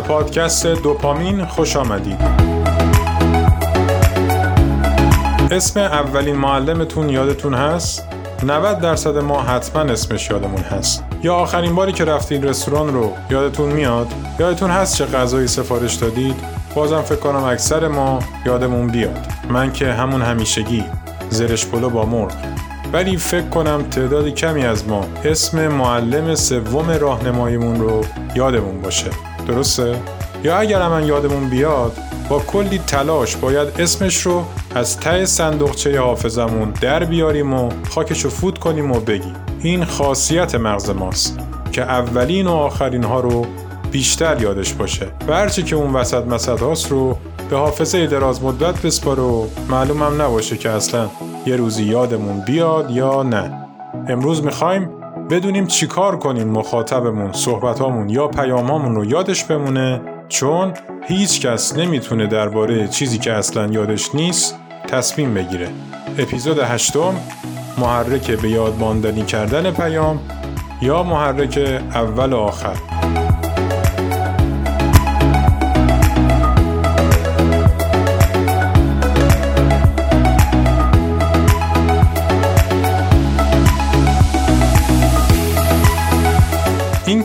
به پادکست دوپامین خوش آمدید. اسم اولین معلمتون یادتون هست؟ 90 درصد ما حتما اسمش یادمون هست. یا آخرین باری که رفتید رستوران رو یادتون میاد؟ یادتون هست چه غذایی سفارش دادید؟ بازم فکر کنم اکثر ما یادمون بیاد. من که همون همیشگی. زرش پلو با مرغ. ولی فکر کنم تعداد کمی از ما اسم معلم سوم راهنماییمون رو یادمون باشه. درسته؟ یا اگر من یادمون بیاد با کلی تلاش باید اسمش رو از ته صندوقچه حافظمون در بیاریم و خاکش رو فوت کنیم و بگیم. این خاصیت مغز ماست که اولین و آخرین ها رو بیشتر یادش باشه. و هرچی که اون وسط مسد هاست رو به حافظه دراز مدت بسپاره و معلومم نباشه که اصلا یه روزی یادمون بیاد یا نه. امروز می‌خوایم بدونیم چیکار کنیم مخاطبمون صحبتامون یا پیامامون رو یادش بمونه چون هیچ کس نمی‌تونه درباره چیزی که اصلا یادش نیست تصمیم بگیره. اپیزود هشتم محرک به یاد ماندنی کردن پیام یا محرک اول و آخر؟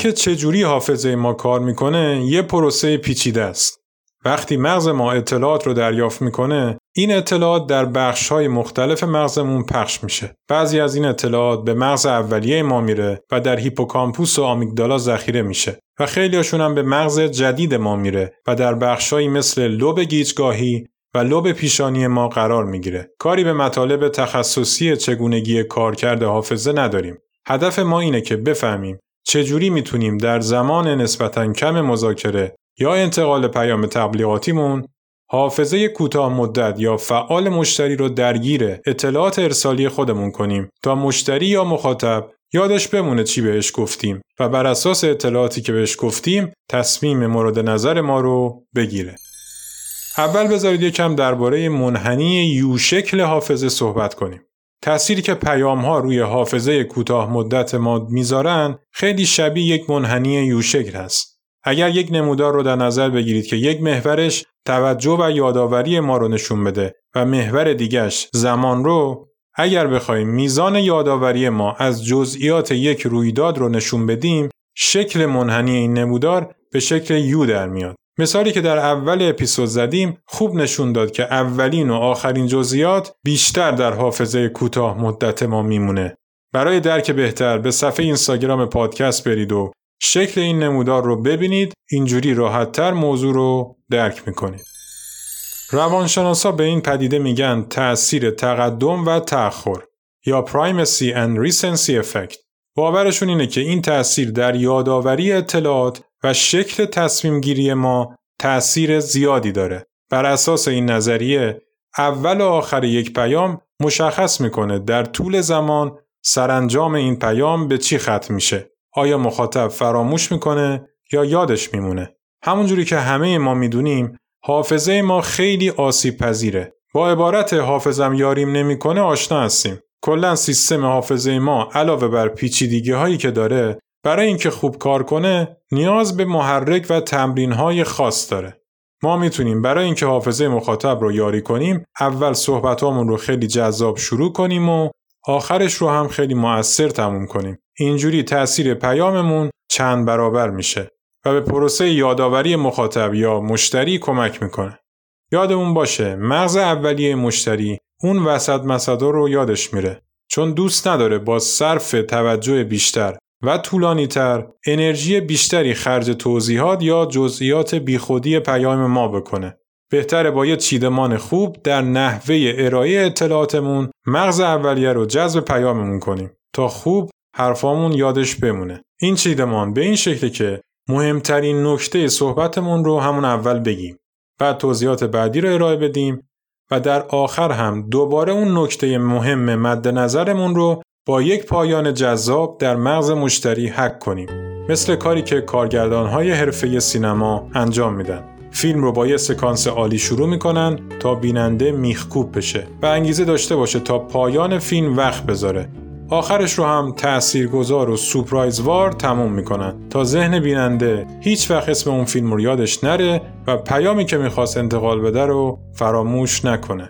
اینکه چجوری حافظه ما کار می‌کنه یه پروسه پیچیده است. وقتی مغز ما اطلاعات رو دریافت می‌کنه این اطلاعات در بخش های مختلف مغزمون پخش میشه. بعضی از این اطلاعات به مغز اولیه ما میره و در هیپوکامپوس و آمیگدالا ذخیره میشه و خیلی هم به مغز جدید ما میره و در بخشهایی مثل لوب گیجگاهی و لوب پیشانی ما قرار می‌گیره. کاری به مطالب تخصصی چگونگی کارکرد حافظه نداریم. هدف ما اینه که بفهمیم چجوری می‌تونیم در زمان نسبتا کم مذاکره یا انتقال پیام تبلیغاتیمون حافظه کوتاه مدت یا فعال مشتری رو درگیر اطلاعات ارسالی خودمون کنیم تا مشتری یا مخاطب یادش بمونه چی بهش گفتیم و بر اساس اطلاعاتی که بهش گفتیم تصمیم مورد نظر ما رو بگیره. اول بذارید یکم درباره منحنی یو شکل حافظه صحبت کنیم. تأثیری که پیام ها روی حافظه کوتاه مدت ما می‌ذارن خیلی شبیه یک منحنی یوشکل هست. اگر یک نمودار رو در نظر بگیرید که یک محورش توجه و یادآوری ما رو نشون بده و محور دیگش زمان رو اگر بخوایم میزان یادآوری ما از جزئیات یک رویداد رو نشون بدیم شکل منحنی این نمودار به شکل یو در میاد مثالی که در اول اپیزود زدیم خوب نشون داد که اولین و آخرین جزئیات بیشتر در حافظه کوتاه مدت ما میمونه. برای درک بهتر به صفحه اینستاگرام پادکست برید و شکل این نمودار رو ببینید اینجوری راحتتر موضوع رو درک می‌کنید. روانشناسا به این پدیده میگن تأثیر تقدم و تأخر یا Primacy and Recency Effect. باورشون اینه که این تأثیر در یادآوری اطلاعات و شکل تصمیم گیری ما تأثیر زیادی داره. بر اساس این نظریه اول و آخر یک پیام مشخص می‌کنه در طول زمان سرانجام این پیام به چی ختم میشه. آیا مخاطب فراموش می‌کنه یا یادش میمونه؟ همونجوری که همه ما می‌دونیم حافظه ما خیلی آسیب پذیره. با عبارت حافظم یاریم نمی‌کنه آشنا هستیم. کلا سیستم حافظه ما علاوه بر پیچیدگی هایی که داره برای اینکه خوب کار کنه نیاز به محرک و تمرین های خاص داره. ما می‌تونیم برای اینکه حافظه مخاطب رو یاری کنیم اول صحبتامون رو خیلی جذاب شروع کنیم و آخرش رو هم خیلی موثر تموم کنیم. اینجوری تاثیر پیاممون چند برابر میشه و به پروسه یادآوری مخاطب یا مشتری کمک می‌کنه. یادمون باشه مغز اولیه مشتری اون وسط مسدا رو یادش میره چون دوست نداره با صرف توجه بیشتر و طولانی تر انرژی بیشتری خرج توضیحات یا جزئیات بیخودی پیام ما بکنه. بهتره با یه چیدمان خوب در نحوه ارائه اطلاعاتمون مغز اولیه رو جذب پیاممون کنیم تا خوب حرفامون یادش بمونه. این چیدمان به این شکل که مهمترین نکته صحبتمون رو همون اول بگیم. بعد توضیحات بعدی رو ارائه بدیم و در آخر هم دوباره اون نکته مهم مد نظرمون رو با یک پایان جذاب در مغز مشتری حک کنیم. مثل کاری که کارگردانهای حرفه سینما انجام میدن. فیلم رو با یه سکانس عالی شروع می‌کنن تا بیننده میخکوب بشه و انگیزه داشته باشه تا پایان فیلم وقت بذاره. آخرش رو هم تاثیرگذار و سپرایزوار تموم می‌کنن تا ذهن بیننده هیچ وقت اسم اون فیلم رو یادش نره و پیامی که می‌خواست انتقال بده رو فراموش نکنه.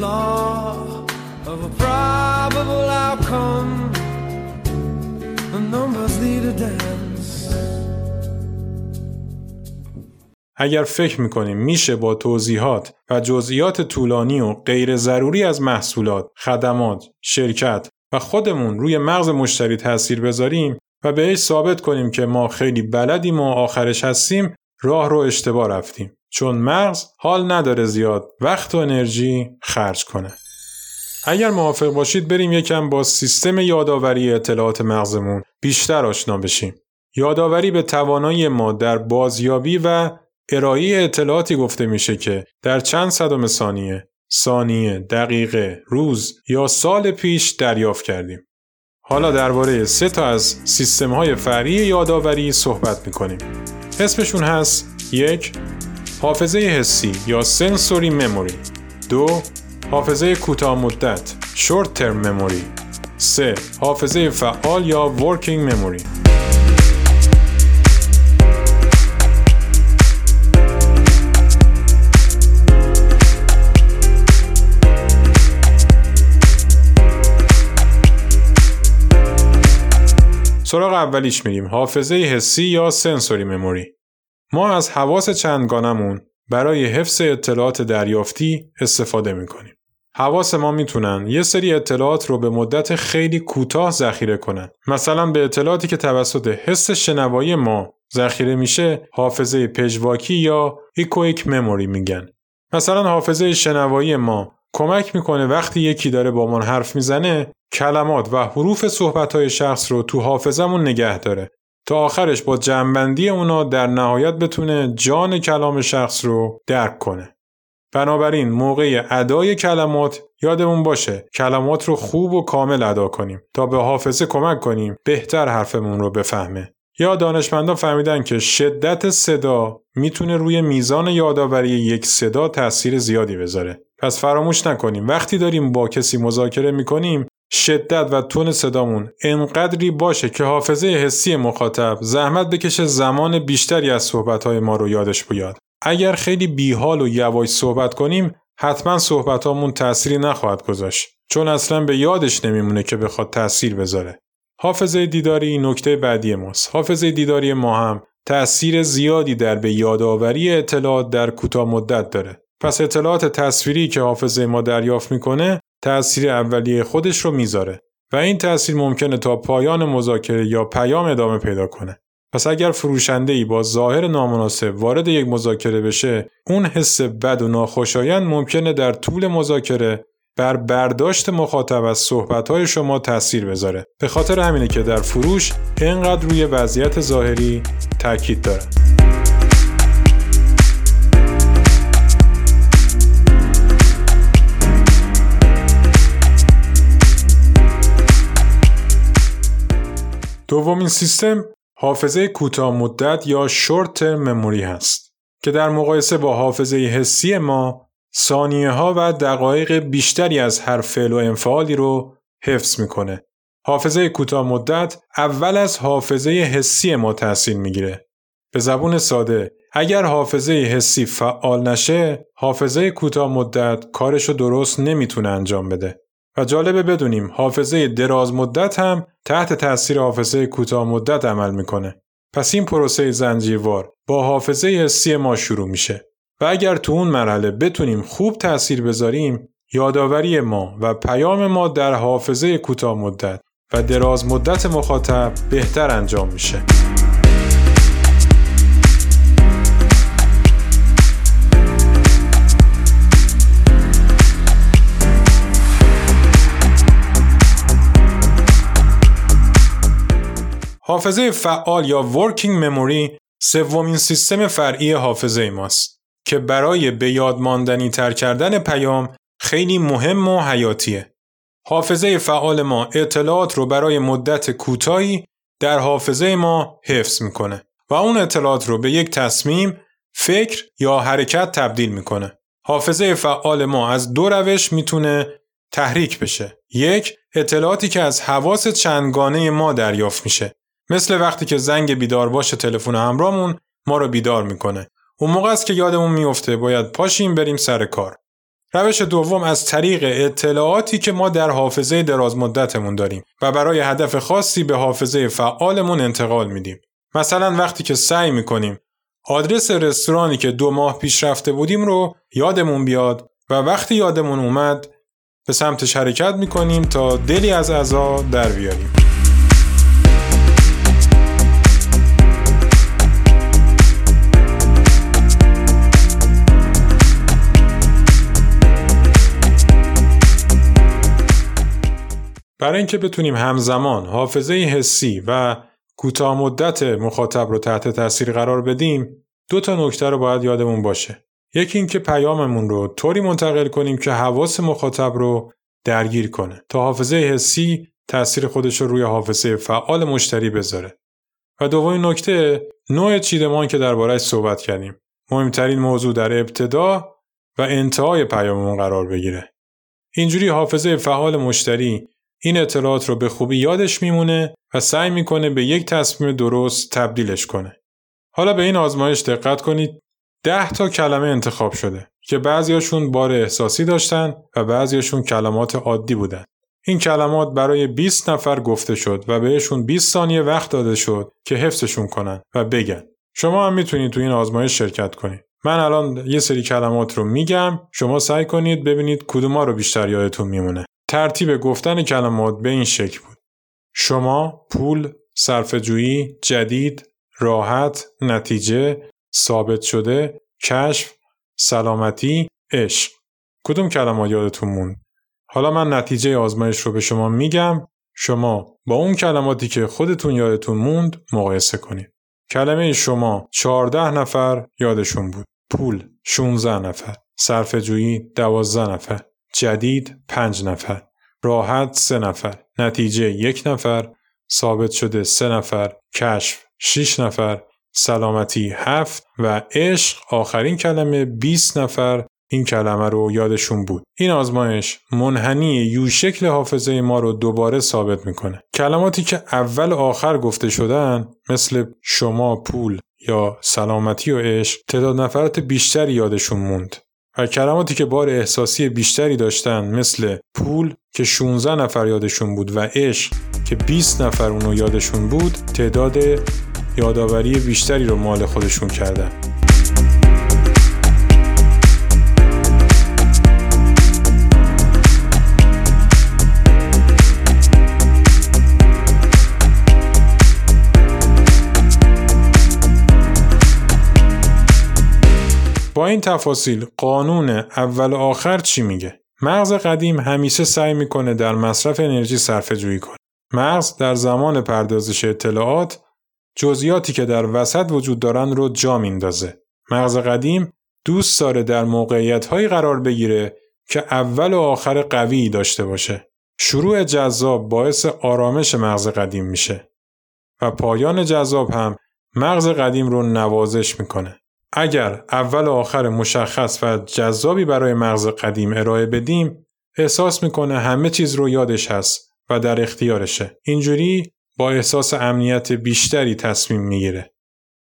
Law of a probable outcome. The numbers lead a dance. اگر فکر می‌کنیم میشه با توضیحات و جزئیات طولانی و غیر ضروری از محصولات، خدمات، شرکت و خودمون روی مغز مشتری تاثیر بذاریم و بهش ثابت کنیم که ما خیلی بلدیم و آخرش هستیم راه رو اشتباه رفتیم چون مغز حال نداره زیاد وقت و انرژی خرج کنه اگر موافق باشید بریم یکم با سیستم یادآوری اطلاعات مغزمون بیشتر آشنا بشیم یادآوری به توانایی ما در بازیابی و ارائه اطلاعاتی گفته میشه که در چند صدم ثانیه، ثانیه، دقیقه، روز یا سال پیش دریافت کردیم. حالا درباره سه تا از سیستم های فرعی یادآوری صحبت می‌کنیم. اسمشون هست یک حافظه حسی یا سنسوری مموری. دو حافظه کوتاه مدت شورت ترم مموری. سه حافظه فعال یا ورکینگ مموری. سراغ اولیش میریم حافظه حسی یا سنسوری مموری. ما از حواس چندگانمون برای حفظ اطلاعات دریافتی استفاده می‌کنیم. حواس ما می‌تونن یه سری اطلاعات رو به مدت خیلی کوتاه ذخیره کنن. مثلا به اطلاعاتی که توسط حس شنوایی ما ذخیره میشه حافظه پژواکی یا ایکویک مموری میگن. مثلا حافظه شنوایی ما کمک می‌کنه وقتی یکی داره با من حرف می‌زنه کلمات و حروف صحبتهای شخص رو تو حافظمون نگه داره. تا آخرش با جنبندی اونا در نهایت بتونه جان کلام شخص رو درک کنه. بنابراین موقع ادای کلمات یادمون باشه کلمات رو خوب و کامل ادا کنیم تا به حافظه کمک کنیم بهتر حرفمون رو بفهمه. یا دانشمندان فهمیدن که شدت صدا می‌تونه روی میزان یادآوری یک صدا تاثیر زیادی بذاره. پس فراموش نکنیم وقتی داریم با کسی مذاکره می‌کنیم شدت و تون صدامون انقدری باشه که حافظه حسی مخاطب زحمت بکشه زمان بیشتری از صحبتهای ما رو یادش بیاد. اگر خیلی بیحال و یواش صحبت کنیم حتما صحبتامون تأثیری نخواهد گذاشت چون اصلا به یادش نمیمونه که بخواد تأثیر بذاره. حافظه دیداری نکته بعدی ماست. حافظه دیداری ما هم تأثیر زیادی در به یادآوری اطلاعات در کوتاه مدت داره. پس اطلاعات تصویری که حافظه ما دریافت می‌کنه تأثیر اولیه خودش رو می‌ذاره و این تأثیر ممکنه تا پایان مذاکره یا پیام ادامه پیدا کنه. پس اگر فروشنده ای با ظاهر نامناسب وارد یک مذاکره بشه، اون حس بد و ناخوشایند ممکنه در طول مذاکره بر برداشت مخاطب از صحبتهای شما تاثیر بذاره. به خاطر همینه که در فروش اینقدر روی وضعیت ظاهری تاکید داره. دومین سیستم حافظه کوتاه مدت یا شورت ترم مموری هست که در مقایسه با حافظه حسی ما ثانیه ها و دقایق بیشتری از هر فعل و انفعالی رو حفظ می‌کنه. حافظه کوتاه مدت اول از حافظه حسی ما تاثیر می‌گیره. به زبون ساده اگر حافظه حسی فعال نشه حافظه کوتاه مدت کارشو درست نمی‌تونه انجام بده. و جالبه بدونیم حافظه دراز مدت هم تحت تاثیر حافظه کوتاه مدت عمل می‌کنه. پس این پروسه زنجیروار با حافظه حسی ما شروع میشه و اگر تو اون مرحله بتونیم خوب تاثیر بذاریم یادآوری ما و پیام ما در حافظه کوتاه مدت و دراز مدت مخاطب بهتر انجام میشه. حافظه فعال یا working memory سومین سیستم فرعی حافظه ماست که برای به یاد ماندنی تر کردن پیام خیلی مهم و حیاتیه. حافظه فعال ما اطلاعات رو برای مدت کوتاهی در حافظه ما حفظ می‌کنه و اون اطلاعات رو به یک تصمیم، فکر یا حرکت تبدیل می‌کنه. حافظه فعال ما از دو روش می‌تونه تحریک بشه. یک، اطلاعاتی که از حواس چندگانه ما دریافت میشه. مثل وقتی که زنگ بیدار باشه تلفن همراهمون ما رو بیدار می‌کنه. اون موقع است که یادمون میفته باید پاشیم بریم سر کار. روش دوم از طریق اطلاعاتی که ما در حافظه دراز مدتمون داریم و برای هدف خاصی به حافظه فعالمون انتقال میدیم. مثلا وقتی که سعی می‌کنیم آدرس رستورانی که دو ماه پیش رفته بودیم رو یادمون بیاد و وقتی یادمون اومد به سمتش حرکت می‌کنیم تا دلی از عذا در بیاریم. برای اینکه بتونیم همزمان حافظه حسی و کوتاه مدت مخاطب رو تحت تاثیر قرار بدیم دو تا نکته رو باید یادمون باشه. یکی اینکه پیاممون رو طوری منتقل کنیم که حواس مخاطب رو درگیر کنه تا حافظه حسی تاثیر خودش رو روی حافظه فعال مشتری بذاره. و دومین نکته نوع چیدمان که دربارهش صحبت کردیم. مهمترین موضوع در ابتدا و انتهای پیاممون قرار بگیره. اینجوری حافظه فعال مشتری این اطلاعات رو به خوبی یادش میمونه و سعی می‌کنه به یک تصمیم درست تبدیلش کنه. حالا به این آزمایش دقت کنید ده تا کلمه انتخاب شده که بعضیاشون بار احساسی داشتن و بعضیاشون کلمات عادی بودن. این کلمات برای 20 نفر گفته شد و بهشون 20 ثانیه وقت داده شد که حفظشون کنن و بگن. شما هم می‌تونید تو این آزمایش شرکت کنید. من الان یه سری کلمات رو میگم شما سعی کنید ببینید کدوما رو بیشتر یادتون میمونه. ترتیب گفتن کلمات به این شکل بود. شما، پول، صرفه‌جویی، جدید، راحت، نتیجه، ثابت شده، کشف، سلامتی، عشق. کدوم کلمات یادتون موند؟ حالا من نتیجه آزمایش رو به شما میگم شما با اون کلماتی که خودتون یادتون موند مقایسه کنید. کلمه شما 14 نفر یادشون بود. پول 16 نفر. صرفه‌جویی 12 نفر. جدید پنج نفر راحت سه نفر نتیجه یک نفر ثابت شده سه نفر کشف شیش نفر سلامتی هفت و عشق آخرین کلمه 20 نفر این کلمه رو یادشون بود. این آزمایش منحنی یو شکل حافظه ما رو دوباره ثابت می‌کنه. کلماتی که اول آخر گفته شدن مثل شما پول یا سلامتی و عشق تعداد نفرات بیشتری یادشون موند. و کلماتی که بار احساسی بیشتری داشتن مثل پول که 16 نفر یادشون بود و عشق که 20 نفر اونو یادشون بود تعداد یادآوری بیشتری رو مال خودشون کردن. این تفاصیل قانون اول و آخر چی میگه؟ مغز قدیم همیشه سعی می‌کنه در مصرف انرژی صرفه جویی کنه. مغز در زمان پردازش اطلاعات جزئیاتی که در وسط وجود دارن رو جا میندازه. مغز قدیم دوست داره در موقعیت هایی قرار بگیره که اول و آخر قوی داشته باشه. شروع جذاب باعث آرامش مغز قدیم میشه و پایان جذاب هم مغز قدیم رو نوازش می‌کنه. اگر اول و آخر مشخص و جذابی برای مغز قدیم ارائه بدیم احساس می‌کنه همه چیز رو یادش هست و در اختیارشه. اینجوری با احساس امنیت بیشتری تصمیم می‌گیره.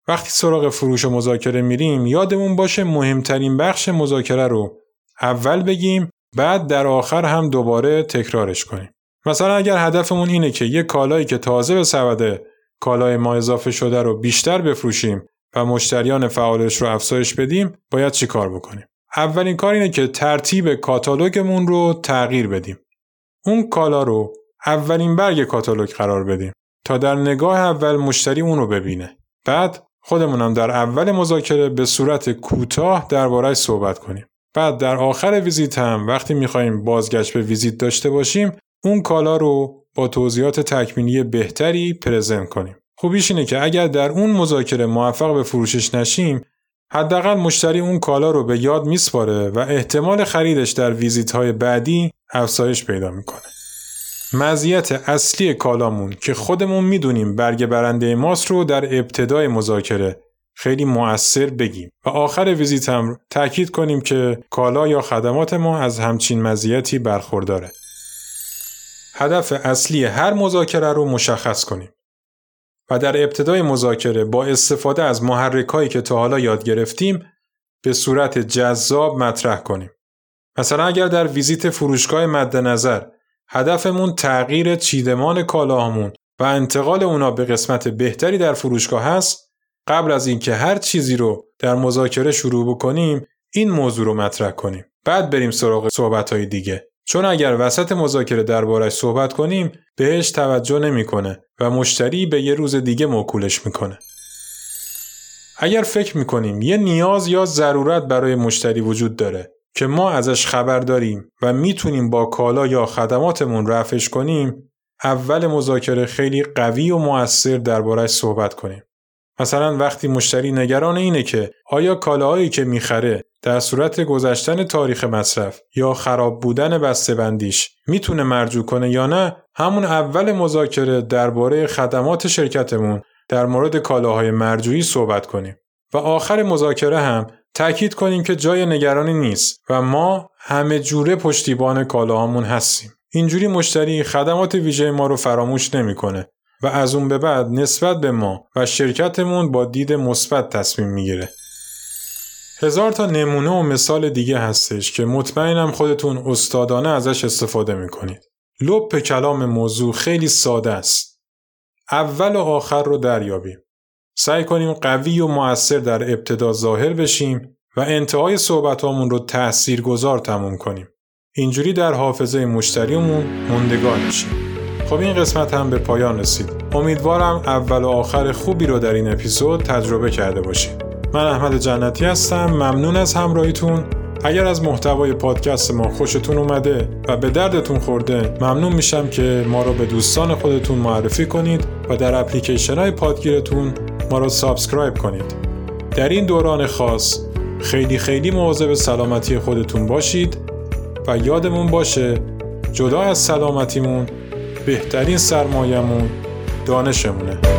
وقتی سراغ فروش و مذاکره میریم یادمون باشه مهمترین بخش مذاکره رو اول بگیم بعد در آخر هم دوباره تکرارش کنیم. مثلا اگر هدفمون اینه که یه کالایی که تازه به سبد کالای ما اضافه شده رو بیشتر بفروشیم و مشتریان فعالش رو افزایش بدیم باید چی کار بکنیم؟ اولین کار اینه که ترتیب کاتالوگمون رو تغییر بدیم. اون کالا رو اولین برگ کاتالوگ قرار بدیم تا در نگاه اول مشتری اون رو ببینه. بعد خودمونم در اول مذاکره به صورت کوتاه دربارهش صحبت کنیم. بعد در آخر ویزیت هم وقتی می‌خوایم بازگشت به ویزیت داشته باشیم اون کالا رو با توضیحات تکمیلی بهتری پرزنت کنیم. خوبیش اینه که اگر در اون مذاکره موفق به فروشش نشیم حداقل مشتری اون کالا رو به یاد میسپاره و احتمال خریدش در ویزیت های بعدی افزایش پیدا می‌کنه. مزیت اصلی کالامون که خودمون می‌دونیم برگ برنده ماست رو در ابتدای مذاکره خیلی مؤثر بگیم و آخر ویزیت هم تاکید کنیم که کالا یا خدمات ما از همچین مزیتی برخورداره. هدف اصلی هر مذاکره رو مشخص کنیم. و در ابتدای مذاکره با استفاده از محرکایی که تا حالا یاد گرفتیم به صورت جذاب مطرح کنیم. مثلا اگر در ویزیت فروشگاه مد نظر هدفمون تغییر چیدمان کالاهامون و انتقال اونا به قسمت بهتری در فروشگاه هست قبل از اینکه هر چیزی رو در مذاکره شروع بکنیم این موضوع رو مطرح کنیم بعد بریم سراغ صحبت های دیگه چون اگر وسط مذاکره دربارش صحبت کنیم بهش توجه نمی‌کنه و مشتری به یه روز دیگه موکولش می‌کنه. اگر فکر می‌کنیم یه نیاز یا ضرورت برای مشتری وجود داره که ما ازش خبر داریم و می‌تونیم با کالا یا خدماتمون رفش کنیم اول مذاکره خیلی قوی و موثر دربارش صحبت کنیم. مثلا وقتی مشتری نگران اینه که آیا کالاهایی که می‌خره در صورت گذشتن تاریخ مصرف یا خراب بودن بسته‌بندیش می‌تونه مرجوع کنه یا نه همون اول مذاکره درباره خدمات شرکتمون در مورد کالاهای مرجوعی صحبت کنیم. و آخر مذاکره هم تاکید کنیم که جای نگرانی نیست و ما همه جوره پشتیبان کالاهامون هستیم. اینجوری مشتری خدمات ویژه ما رو فراموش نمی‌کنه. و از اون به بعد نسبت به ما و شرکتمون با دید مثبت تصمیم می‌گیره. هزار تا نمونه و مثال دیگه هستش که مطمئنم خودتون استادانه ازش استفاده می‌کنید. لپ کلام موضوع خیلی ساده است. اول و آخر رو دریابیم. سعی کنیم قوی و موثر در ابتدا ظاهر بشیم و انتهای صحبتامون رو تأثیر گذار تموم کنیم. اینجوری در حافظه مشتریمون مندگار میشیم. خب این قسمت هم به پایان رسید امیدوارم اول و آخر خوبی رو در این اپیزود تجربه کرده باشید من احمد جنتی هستم. ممنون از همراهیتون. اگر از محتوای پادکست ما خوشتون اومده و به دردتون خورده ممنون میشم که ما رو به دوستان خودتون معرفی کنید و در اپلیکیشن های پادگیرتون ما رو subscribe کنید. در این دوران خاص خیلی خیلی مواظب سلامتی خودتون باشید و یادمون باشه جدا از سلامتیمون بهترین سرمایهمون دانشمونه.